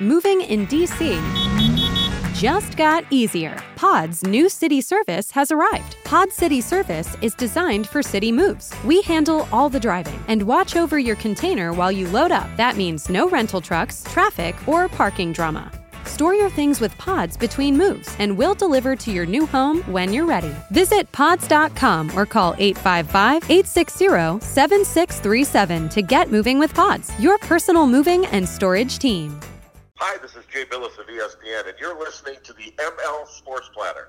Moving in DC just got easier. Pod's new city service has arrived. Pod City Service is designed for city moves. We handle all the driving and watch over your container while you load up. That means no rental trucks, traffic, or parking drama. Store your things with Pods between moves, and we'll deliver to your new home when you're ready. Visit pods.com or call 855 860 7637 to get moving with Pods, your personal moving and storage team. Hi, this is Jay Bilas of ESPN, and you're listening to the ML Sports Platter.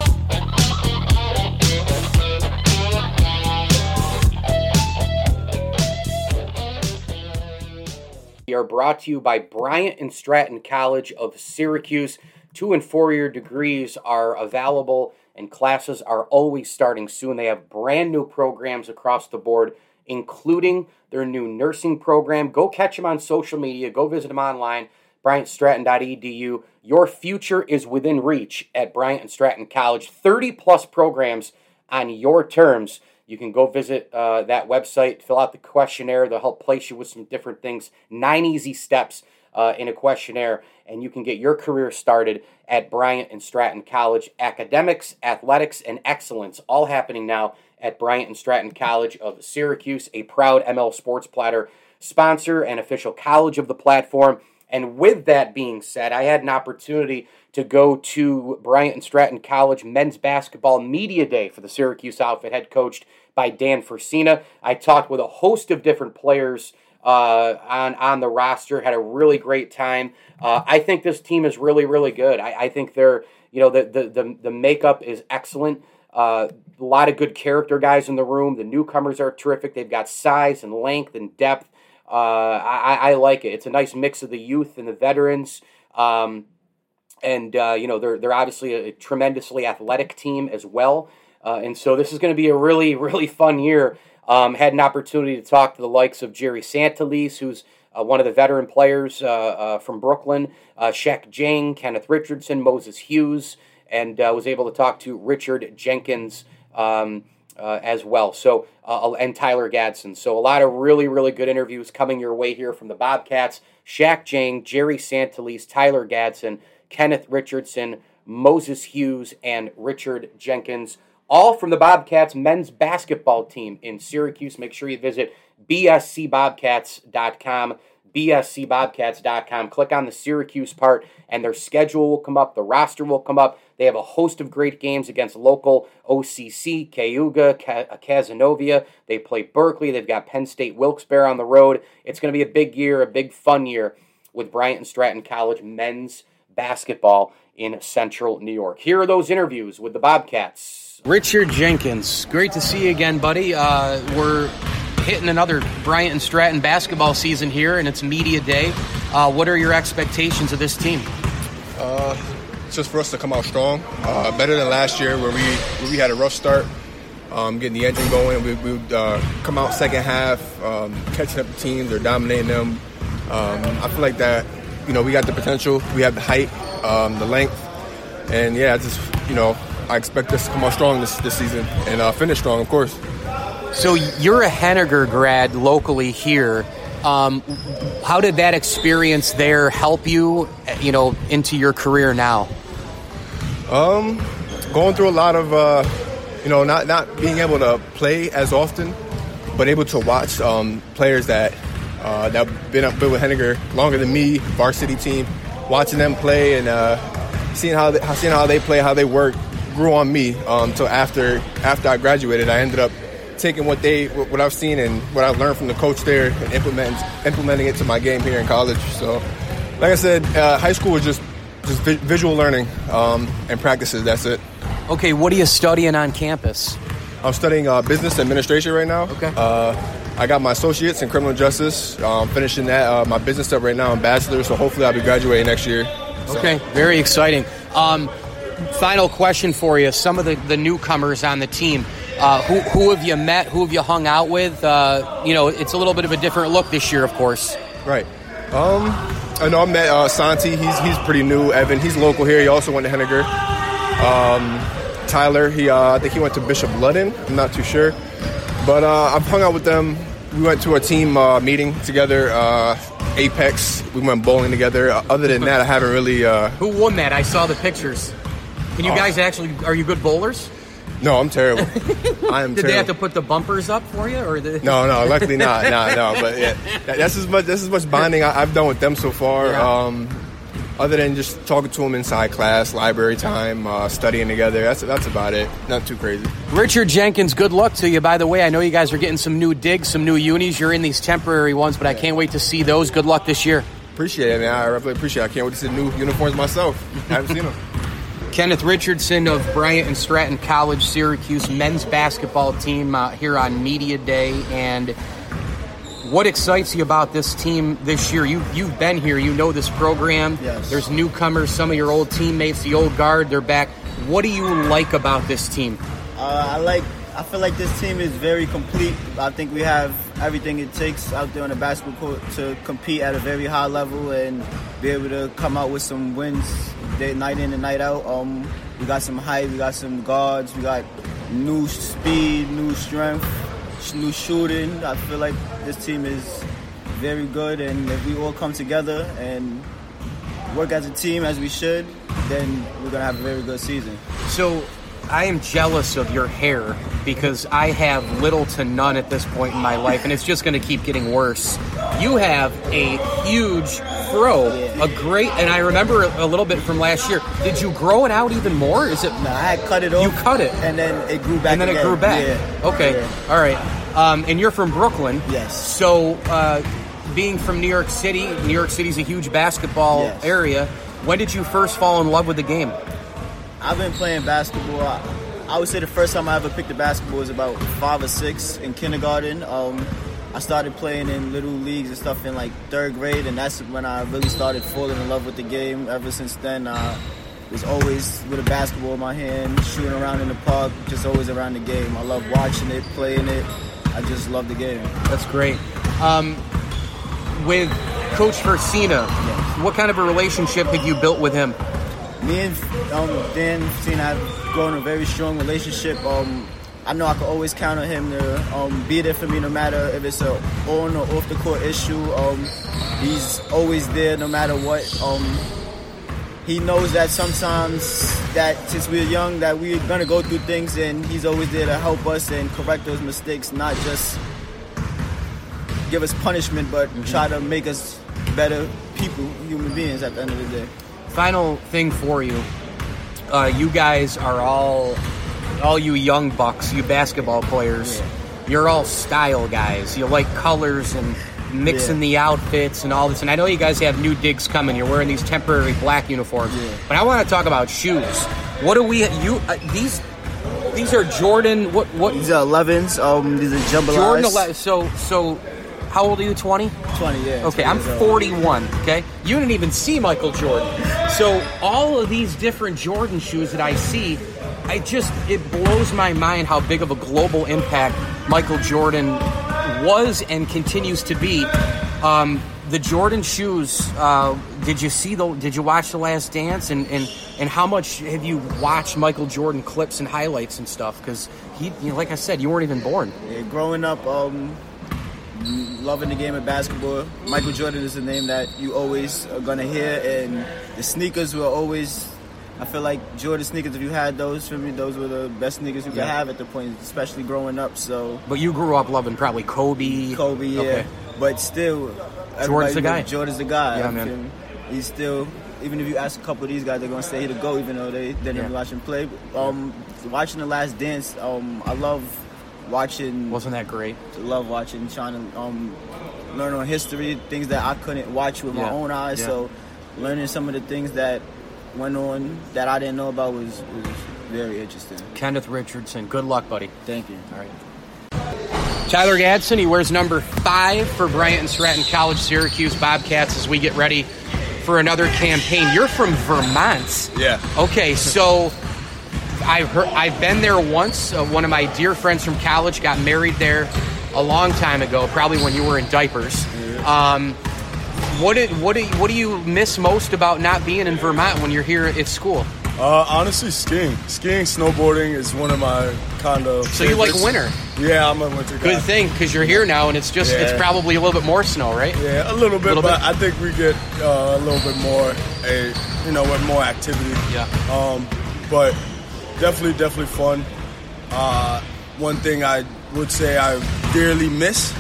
We are brought to you by Bryant and Stratton College of Syracuse. Two and four year degrees are available, and classes are always starting soon. They have brand new programs across the board, including their new nursing program. Go catch them on social media, go visit them online, bryantstratton.edu. Your future is within reach at Bryant and Stratton College. 30 plus programs on your terms. You can go visit uh, that website, fill out the questionnaire. They'll help place you with some different things. Nine easy steps uh, in a questionnaire, and you can get your career started at Bryant and Stratton College. Academics, athletics, and excellence all happening now at Bryant and Stratton College of Syracuse, a proud ML Sports Platter sponsor and official college of the platform. And with that being said, I had an opportunity to go to Bryant and Stratton College men's basketball media day for the Syracuse outfit, head coached by Dan Frisina. I talked with a host of different players uh, on on the roster. Had a really great time. Uh, I think this team is really really good. I, I think they're you know the the the, the makeup is excellent. Uh, a lot of good character guys in the room. The newcomers are terrific. They've got size and length and depth. Uh, I, I like it. It's a nice mix of the youth and the veterans. Um, and uh, you know they're they're obviously a tremendously athletic team as well. Uh, and so this is going to be a really, really fun year. Um, had an opportunity to talk to the likes of Jerry Santelice, who's uh, one of the veteran players uh, uh from Brooklyn, uh, Shaq Jang, Kenneth Richardson, Moses Hughes, and uh, was able to talk to Richard Jenkins um, Uh, as well. So uh, and Tyler Gadsden. So a lot of really, really good interviews coming your way here from the Bobcats. Shaq Jang, Jerry Santelice, Tyler Gadsden, Kenneth Richardson, Moses Hughes, and Richard Jenkins all from the Bobcats men's basketball team in Syracuse. Make sure you visit bscbobcats.com, bscbobcats.com. Click on the Syracuse part, and their schedule will come up, the roster will come up. They have a host of great games against local OCC, Cayuga, Cazenovia. They play Berkeley. They've got Penn State Wilkes-Barre on the road. It's going to be a big year, a big fun year with Bryant and Stratton College men's basketball in central New York. Here are those interviews with the Bobcats. Richard Jenkins, great to see you again, buddy. Uh, we're hitting another Bryant and Stratton basketball season here, and it's media day. Uh, what are your expectations of this team? Uh, just for us to come out strong, uh, better than last year where we where we had a rough start, um, getting the engine going. We would uh, come out second half, um, catching up the teams or dominating them. Um, I feel like that. You know, we got the potential, we have the height, um, the length, and yeah, just you know, I expect us to come out strong this, this season and uh, finish strong, of course. So you're a Henninger grad locally here. Um, how did that experience there help you, you know, into your career now? Um, going through a lot of, uh, you know, not not being able to play as often, but able to watch um, players that uh, that been up with Henninger longer than me, varsity team, watching them play and uh, seeing how they, seeing how they play, how they work, grew on me until um, after after I graduated. I ended up taking what they what I've seen and what I've learned from the coach there and implement, implementing it to my game here in college. So, like I said, uh, high school was just just vi- visual learning um, and practices. That's it. Okay, what are you studying on campus? I'm studying uh, business administration right now. Okay. Uh, I got my associates in criminal justice. Um, finishing that, uh, my business stuff right now, in bachelor. So hopefully, I'll be graduating next year. So. Okay, very exciting. Um, final question for you. Some of the, the newcomers on the team, uh, who, who have you met? Who have you hung out with? Uh, you know, it's a little bit of a different look this year, of course. Right. Um, I know I met uh, Santi. He's he's pretty new. Evan, he's local here. He also went to Henninger. Um, Tyler, he uh, I think he went to Bishop Ludden. I'm not too sure, but uh, I've hung out with them. We went to a team uh, meeting together Apex. We went bowling together. Uh, Other than that, I haven't really. Uh, Who won that? I saw the pictures. Can you Oh. guys actually? Are you good bowlers? No, I'm terrible. I am Did terrible. they have to put the bumpers up for you, or the? No, no, luckily not. No, no, but yeah, that's as much. That's as much bonding I, I've done with them so far. Yeah. Um, other than just talking to them inside class, library time, uh, studying together. That's that's about it. Not too crazy. Richard Jenkins, good luck to you. By the way, I know you guys are getting some new digs, some new unis. You're in these temporary ones, but I can't wait to see those. Good luck this year. Appreciate it, man. I really appreciate. it. I can't wait to see the new uniforms myself. I haven't seen them. Kenneth Richardson of Bryant and Stratton College, Syracuse men's basketball team uh, here on Media Day. And what excites you about this team this year? You you've been here, you know this program. Yes. There's newcomers, some of your old teammates, the old guard, they're back. What do you like about this team? Uh, I like. I feel like this team is very complete. I think we have everything it takes out there on the basketball court to compete at a very high level and be able to come out with some wins day, night in and night out. Um, we got some height, we got some guards, we got new speed, new strength, new shooting. I feel like this team is very good, and if we all come together and work as a team as we should, then we're gonna have a very good season. So I am jealous of your hair because I have little to none at this point in my life, and it's just going to keep getting worse. You have a huge fro, a great, and I remember a little bit from last year. Did you grow it out even more? Is it? No, I cut it off. You cut it? and then it grew back. and then it grew back. Yeah. Okay, Yeah. all right. Um, and you're from Brooklyn. Yes. So, uh, being from New York City, New York City's a huge basketball Yes. area. When did you first fall in love with the game? I've been playing basketball. I, I would say the first time I ever picked a basketball was about five or six in kindergarten. Um, I started playing in little leagues and stuff in like third grade, and that's when I really started falling in love with the game. Ever since then, I was always with a basketball in my hand, shooting around in the park, just always around the game. I love watching it, playing it. I just love the game. That's great. Um, with Coach Frisina, what kind of a relationship have you built with him? Me and um, Dan have grown a very strong relationship. Um, I know I can always count on him to um, be there for me no matter if it's a on or off the court issue. Um, he's always there no matter what. Um, he knows that sometimes that since we're young that we're gonna go through things and he's always there to help us and correct those mistakes, not just give us punishment, but try to make us better people, human beings at the end of the day. Final thing for you. Uh, you guys are all, all you young bucks, you basketball players. Yeah. You're all style guys. You like colors and mixing Yeah. the outfits and all this. And I know you guys have new digs coming. You're wearing these temporary black uniforms. Yeah. But I want to talk about shoes. What do we? You uh, these? These are Jordan. What? What? These are 11s. Um, these are jambalas. Jordan 11. So so, how old are you? 20. 20, yeah. Okay, 20 I'm years old. 41. Okay, you didn't even see Michael Jordan. So all of these different Jordan shoes that I see, I just it blows my mind how big of a global impact Michael Jordan was and continues to be. Um, the Jordan shoes. Uh, did you see the? Did you watch the Last Dance? And and and how much have you watched Michael Jordan clips and highlights and stuff? Because he, you know, like I said, you weren't even born. Yeah, growing up, um, loving the game of basketball, Michael Jordan is the name that you always are gonna hear, and the sneakers were always. I feel like Jordan sneakers. If you had those for me, those were the best sneakers you could Yeah. have at the point, especially growing up. So But you grew up loving probably Kobe. Kobe, yeah, Okay. but still, Jordan's the guy. Jordan's the guy. Yeah, man. He's still. Even if you ask a couple of these guys, they're gonna say he the go, even though they didn't Yeah. watch him play. Um, watching the Last Dance, um, I love watching. Wasn't that great? love watching, trying to um, learn on history, things that I couldn't watch with Yeah, my own eyes. yeah. So, learning some of the things that went on that I didn't know about was, was very interesting. Kenneth Richardson. Good luck, buddy. Thank you. All right. Tyler Gadsden, he wears number five for Bryant and Stratton College, Syracuse Bobcats as we get ready for another campaign. You're from Vermont. Yeah. Okay, so I've heard, I've been there once. Uh, one of my dear friends from college got married there a long time ago, probably when you were in diapers. Um, what did, what do you, what do you miss most about not being in Vermont when you're here at school? Uh, honestly, skiing, skiing, snowboarding is one of my kind of. So you like winter? Yeah, I'm a winter guy. Good thing because you're here now, and it's just it's probably a little bit more snow, right? Yeah, a little bit, Little but bit. I think we get uh, a little bit more, a you know, with more activity. Yeah. Um, but definitely, definitely fun. Uh, one thing I would say I dearly miss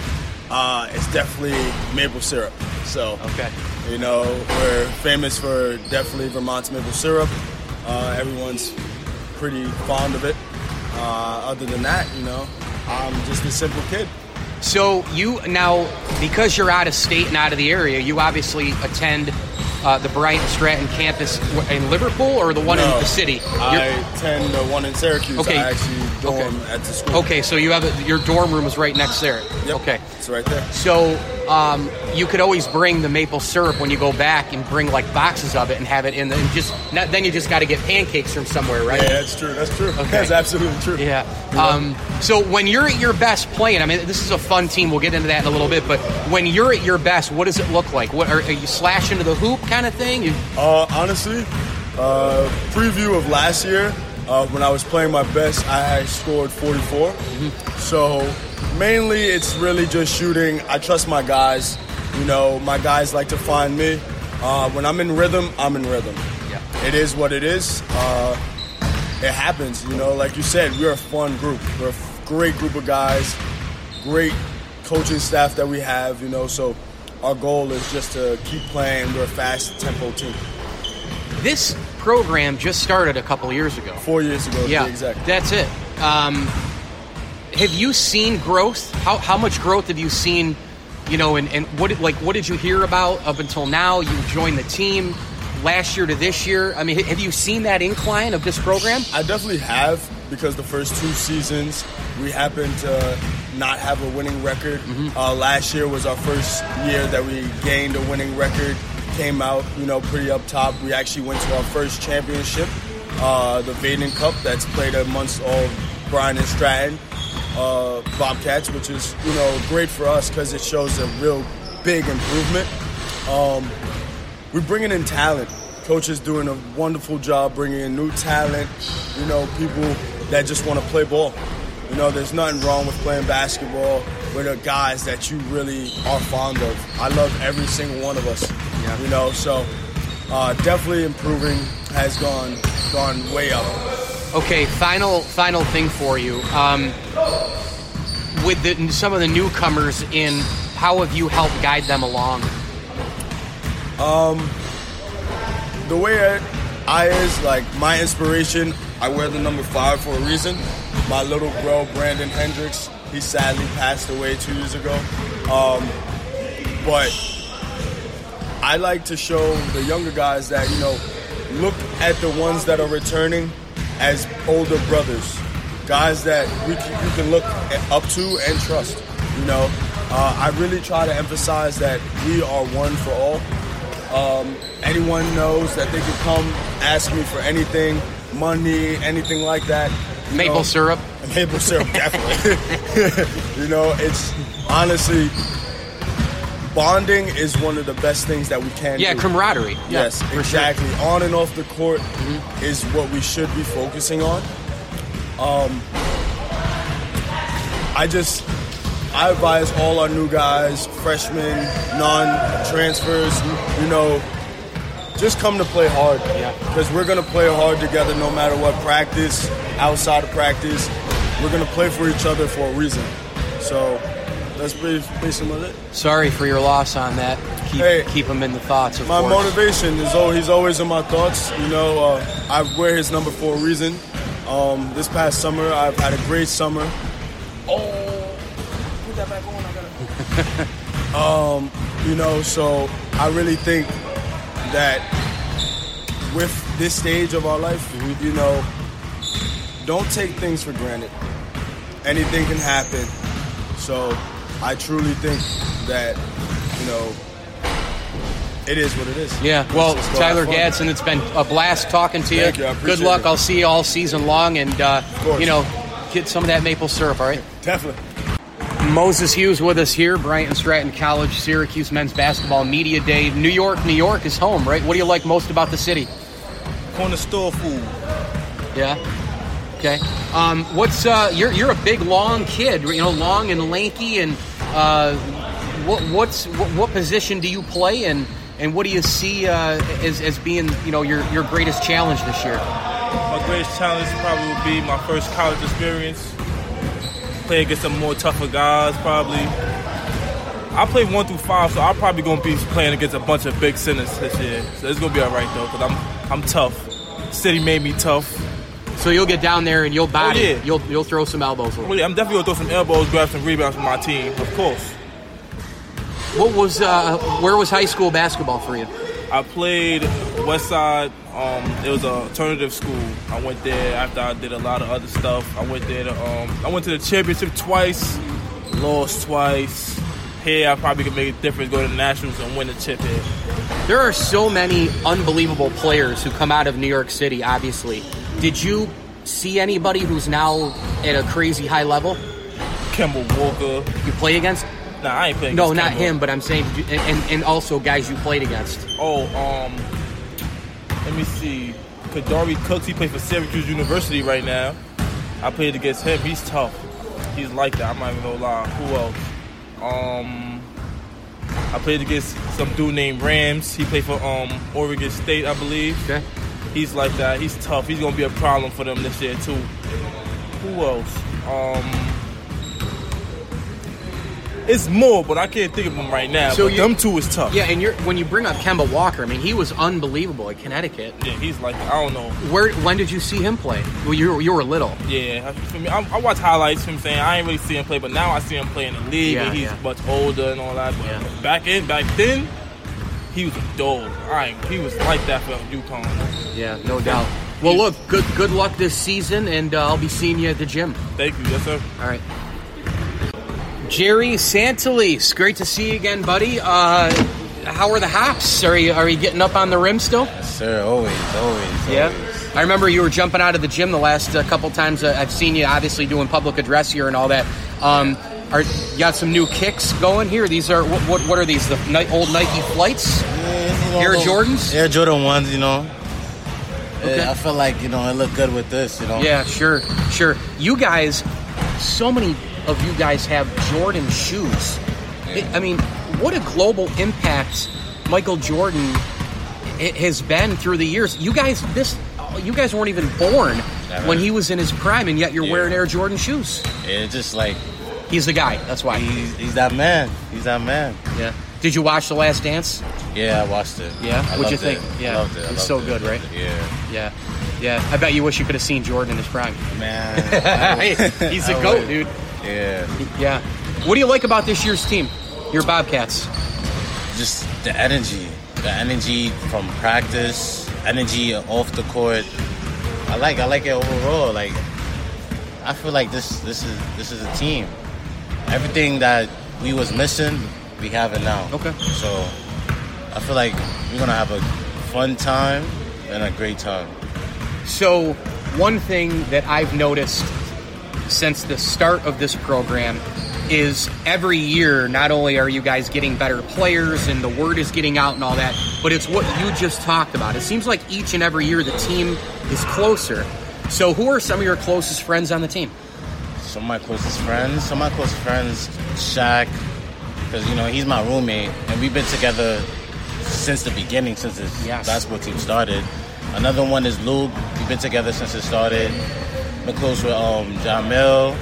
uh, is definitely maple syrup. So, Okay. you know, we're famous for definitely Vermont's maple syrup. Uh, everyone's pretty fond of it. Uh, other than that, you know, I'm just a simple kid. So you now, because you're out of state and out of the area, you obviously attend uh, the Bryant Stratton campus in Liverpool or the one in the city. I You're- attend the one in Syracuse. Okay. I actually dorm Okay. at the school. okay, so you have a, your dorm room is right next there. Yep. Okay. It's right there. So um, you could always bring the maple syrup when you go back and bring like boxes of it and have it in the and just not, then you just got to get pancakes from somewhere, right? Yeah, that's true. That's true. That's absolutely true. Yeah. Um, so when you're at your best playing, I mean, this is a fun team. We'll get into that in a little bit. But when you're at your best, what does it look like? What are, are you slash into the hoop kind of thing? Uh, honestly, uh, preview of last year, uh, when I was playing my best, I scored 44. So mainly it's really just shooting. I trust my guys. You know, my guys like to find me. Uh, when I'm in rhythm, I'm in rhythm. Yeah. It is what it is. Uh, it happens, you know. Like you said, we're a fun group. We're a great group of guys, great coaching staff that we have, you know. So our goal is just to keep playing. We're a fast tempo team. this program just started a couple years ago. Four years ago, Yeah, exactly. that's it. Um, have you seen growth? How, how much growth have you seen? You know, and, and what did- like what did you hear about up until now? You joined the team last year to this year. I mean, have you seen that incline of this program? I definitely have because the first two seasons we happened to not have a winning record. Mm-hmm. Uh, last year was our first year that we gained a winning record. Came out, you know, pretty up top. We actually went to our first championship, uh, the Vaden Cup, that's played amongst all of Bryant and Stratton uh, Bobcats, which is you know great for us because it shows a real big improvement. Um, we're bringing in talent. Coach is doing a wonderful job bringing in new talent. You know, people that just want to play ball. You know, there's nothing wrong with playing basketball with the guys that you really are fond of. I love every single one of us. You know, so uh, definitely improving has gone gone way up. Okay, final final thing for you. Um, with the, some of the newcomers in, how have you helped guide them along? Um, the way I, I is like my inspiration. I wear the number five for a reason. My little bro Brandon Hendricks, he sadly passed away two years ago. Um, but I like to show the younger guys that you know look at the ones that are returning as older brothers, guys that we can, you can look up to and trust. You know, uh, I really try to emphasize that we are one for all. Um, anyone knows that they can come ask me for anything, money, anything like that. Maple know, syrup. Maple syrup, definitely. you know, it's honestly bonding is one of the best things that we can Yeah, do. camaraderie. Yeah, Yes, sure. exactly. On and off the court is what we should be focusing on. Um, I just I advise all our new guys, freshmen, non-transfers, you know, just come to play hard. Yeah. Because we're gonna play hard together no matter what practice, outside of practice. We're gonna play for each other for a reason. So that's pretty basically it. Sorry for your loss on that. Keep Hey. keep them in the thoughts. Of My course. motivation is always, he's always in my thoughts. You know, uh, I wear his number for a reason. Um, this past summer, I've had a great summer. Oh, put that back on. I gotta. um, you know, so I really think that with this stage of our life, you know, don't take things for granted. Anything can happen. So I truly think that, you know, it is what it is. Yeah, well, Tyler. Gadsden, it's been a blast talking to you. Thank you, I appreciate Good luck. it. I'll see you all season long, and uh, you know, get some of that maple syrup. All right. Definitely. Moses Hughes with us here, Bryant and Stratton College, Syracuse Men's Basketball Media Day. New York, New York is home, right? What do you like most about the city? corner store food. Yeah. Okay. Um, what's uh, you're you're a big long kid, you know, long and lanky, and uh, what what's what, what position do you play in, and what do you see uh, as as being you know your your greatest challenge this year? My greatest challenge probably would be my first college experience. Play against some more tougher guys, probably. I play one through five, so I'm probably gonna be playing against a bunch of big centers this year. So it's gonna be all right though, cause I'm I'm tough. City made me tough. So you'll get down there and you'll body, Oh, yeah. you'll you'll throw some elbows. Oh, yeah, I'm definitely gonna throw some elbows, grab some rebounds for my team, of course. What was uh, where was high school basketball for you? I played West Side. Um, it was an alternative school. I went there after I did a lot of other stuff. I went there to um, I went to the championship twice, lost twice. Here I probably could make a difference, go to the nationals and win the chip here. There are so many unbelievable players who come out of New York City. Obviously, did you see anybody who's now at a crazy high level? Kemba Walker. You play against? Nah, I ain't playing. No, not Kemba. him, but I'm saying, and, and, and also guys you played against. Oh, um, let me see. Kadari Cooks, he plays for Syracuse University right now. I played against him. He's tough. He's like that. I'm not even gonna lie. Who else? Um, I played against some dude named Rams. He played for um Oregon State, I believe. Okay. He's like that. He's tough. He's gonna be a problem for them this year too. Who else? Um. It's more, but I can't think of them right now. So but them two is tough. Yeah, and you're when you bring up Kemba Walker, I mean, he was unbelievable at Connecticut. Yeah, he's like I don't know. Where when did you see him play? Well, you were, you were little. Yeah, I- for me, I, I watch highlights. You know I'm saying I ain't really see him play, but now I see him play in the league, Yeah, and he's yeah. much older and all that. But Yeah. back in, back then, he was a dog. I he was like that for UConn. Yeah, no doubt. Well, look, good good luck this season, and uh, I'll be seeing you at the gym. Thank you, yes sir. All right. Jerry Santalese, great to see you again, buddy. Uh, how are the hops? Are you are you getting up on the rim still? Sir, always, always, always. I remember you were jumping out of the gym the last uh, couple times. Uh, I've seen you obviously doing public address here and all that. Um, are you got some new kicks going here? These are what what, what are these? The Ni- old Nike flights? Yeah, Air those- Jordans? Air Jordan ones, you know. Okay. Yeah, I feel like you know it looked good with this, you know. Yeah, sure, sure. You guys, so many of you guys have Jordan shoes. It- I mean, what a global impact Michael Jordan has been through the years. You guys, this, you guys weren't even born Never. when he was in his prime, and yet you're Yeah. wearing Air Jordan shoes. It's just like He's the guy. That's why. he's, he's that man. He's that man. Yeah. Did you watch The Last Dance? Yeah, I watched it. Yeah? I What'd you loved it. think? Yeah. I loved it. It was so it. good, right? Yeah, Yeah. Yeah. I bet you wish you could have seen Jordan in his prime. man. He's a goat, dude. Yeah, Yeah. What do you like about this year's team? Your Bobcats. just the energy, the energy from practice, energy off the court. I like, I like it overall. Like, I feel like this, this is, this is a team. Everything that we was missing, we have it now. Okay. So, I feel like we're gonna have a fun time and a great time. So, one thing that I've noticed since the start of this program is every year, not only are you guys getting better players and the word is getting out and all that, but it's what you just talked about. It seems like each and every year the team is closer. So, who are some of your closest friends on the team? Some of my closest friends, some of my closest friends, Shaq, because you know he's my roommate, and we've been together since the beginning, since this Yes. basketball team started. Another one is Luke. We've been together since it started. Been close with um, Jamil,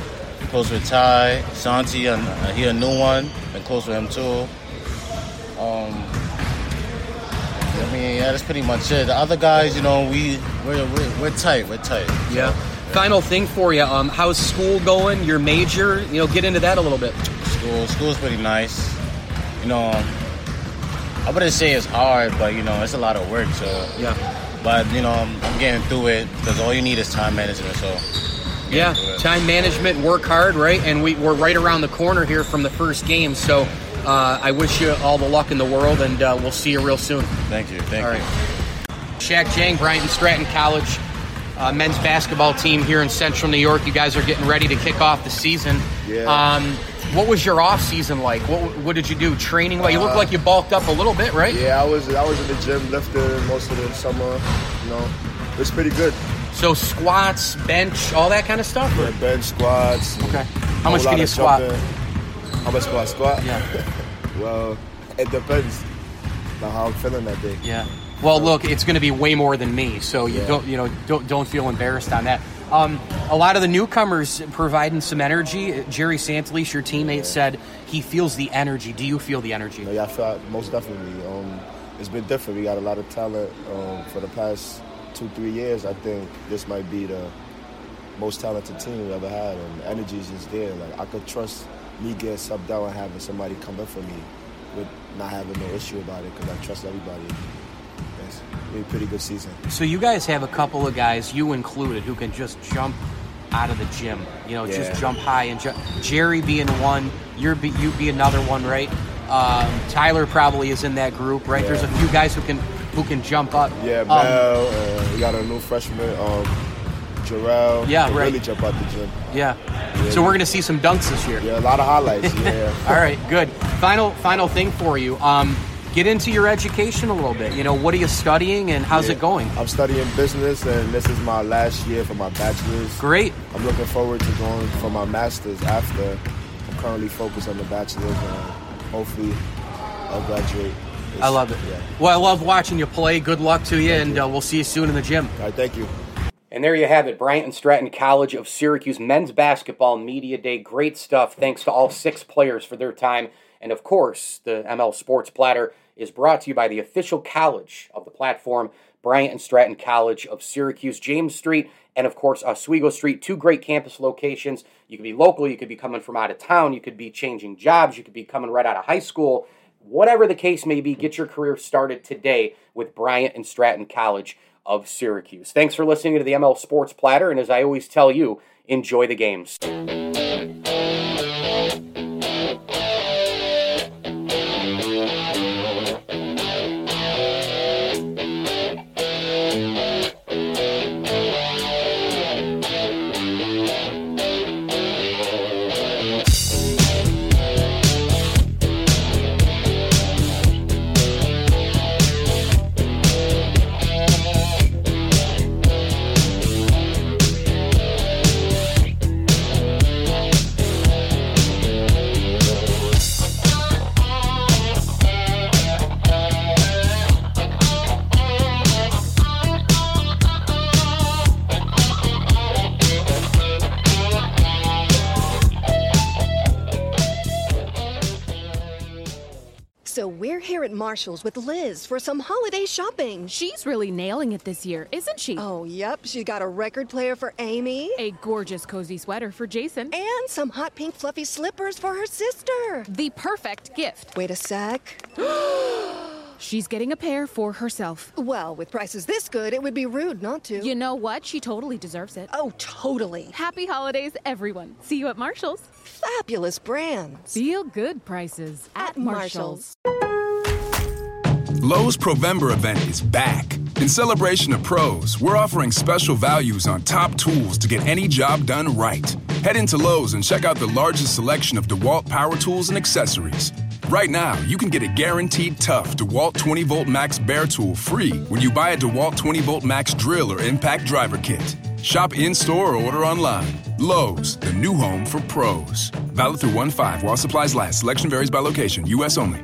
close with Ty, Santi, and uh, he a new one. Been close with him too. Um, I mean, yeah, that's pretty much it. The other guys, you know, we we're we're, we're tight. We're tight. Yeah. Final thing for you, um, how's school going? Your major? You know, get into that a little bit. School, school's pretty nice. You know, I wouldn't say it's hard, but you know, it's a lot of work. So, Yeah. But you know, I'm, I'm getting through it because all you need is time management. So, Yeah, time management, work hard, right? And we, we're right around the corner here from the first game. So uh, I wish you all the luck in the world, and uh, we'll see you real soon. thank you, thank All you. right. Shaq Jang, Bryant Stratton College uh, men's basketball team here in Central New York. You guys are getting ready to kick off the season. Yeah. Um, What was your off season like? What what did you do? Training? Well, you look like you bulked up a little bit, right? Yeah, I was I was in the gym lifting most of the summer. You know, it was pretty good. So squats, bench, all that kind of stuff. Yeah, bench squats. Okay. How much can you squat? jumping. How much I squat? Yeah. well, it depends on how I'm feeling that day. Yeah. Well, look, it's going to be way more than me, so you Yeah. don't, you know, don't don't feel embarrassed on that. Um, a lot of the newcomers providing some energy. Jerry Santlease, your teammate, said he feels the energy. Do you feel the energy? Yeah, I felt most definitely. Um, it's been different. We got a lot of talent um, for the past two, three years. I think this might be the most talented team we ever had, and the energy is just there. Like I could trust me getting subbed out and having somebody come in for me with not having no issue about it because I trust everybody. It's a pretty good season. So you guys have a couple of guys, you included, who can just jump out of the gym. You know, Yeah. just jump high and jump. Jerry being one, you're be, you be another one, right? Um, Tyler probably is in that group, right? There's a few guys who can who can jump up. Yeah, Um, uh, we got a new freshman, um, Jarrell. Yeah, right. Really jump out the gym. yeah. So we're gonna see some dunks this year. Yeah, a lot of highlights. Yeah. All right, good. Final final thing for you. Um, get into your education a little bit. You know, what are you studying and how's Yeah. it going? I'm studying business, and this is my last year for my bachelor's. Great. I'm looking forward to going for my master's after. I'm currently focused on the bachelor's, and hopefully I'll graduate. this- I love it. Yeah. Well, I love watching you play. Good luck to you, and uh, we'll see you soon in the gym. All right, thank you. And there you have it, Bryant and Stratton College of Syracuse men's basketball media day. Great stuff. Thanks to all six players for their time. And of course, the ML Sports Platter is brought to you by the official college of the platform, Bryant and Stratton College of Syracuse, James Street, and of course, Oswego Street. Two great campus locations. You could be local, you could be coming from out of town, you could be changing jobs, you could be coming right out of high school. Whatever the case may be, get your career started today with Bryant and Stratton College of Syracuse. Thanks for listening to the ML Sports Platter, and as I always tell you, enjoy the games. Marshall's with Liz for some holiday shopping. She's really nailing it this year, isn't she? Oh, yep. She's got a record player for Amy A gorgeous cozy sweater for Jason. and some hot pink fluffy slippers for her sister. The perfect gift. Wait a sec. She's getting a pair for herself. Well, with prices this good, it would be rude not to. You know what? She totally deserves it. oh, totally. Happy holidays, everyone. See you at Marshall's. Fabulous brands. Feel good prices at, At Marshall's. Lowe's Provember event is back. In celebration of pros, we're offering special values on top tools to get any job done right. Head into Lowe's and check out the largest selection of DeWalt power tools and accessories. Right now, you can get a guaranteed tough DeWalt 20 volt max bare tool free when you buy a DeWalt 20 volt max drill or impact driver kit. Shop in store or order online. Lowe's, the new home for pros. Valid through 1 5 while supplies last. Selection varies by location, U.S. only.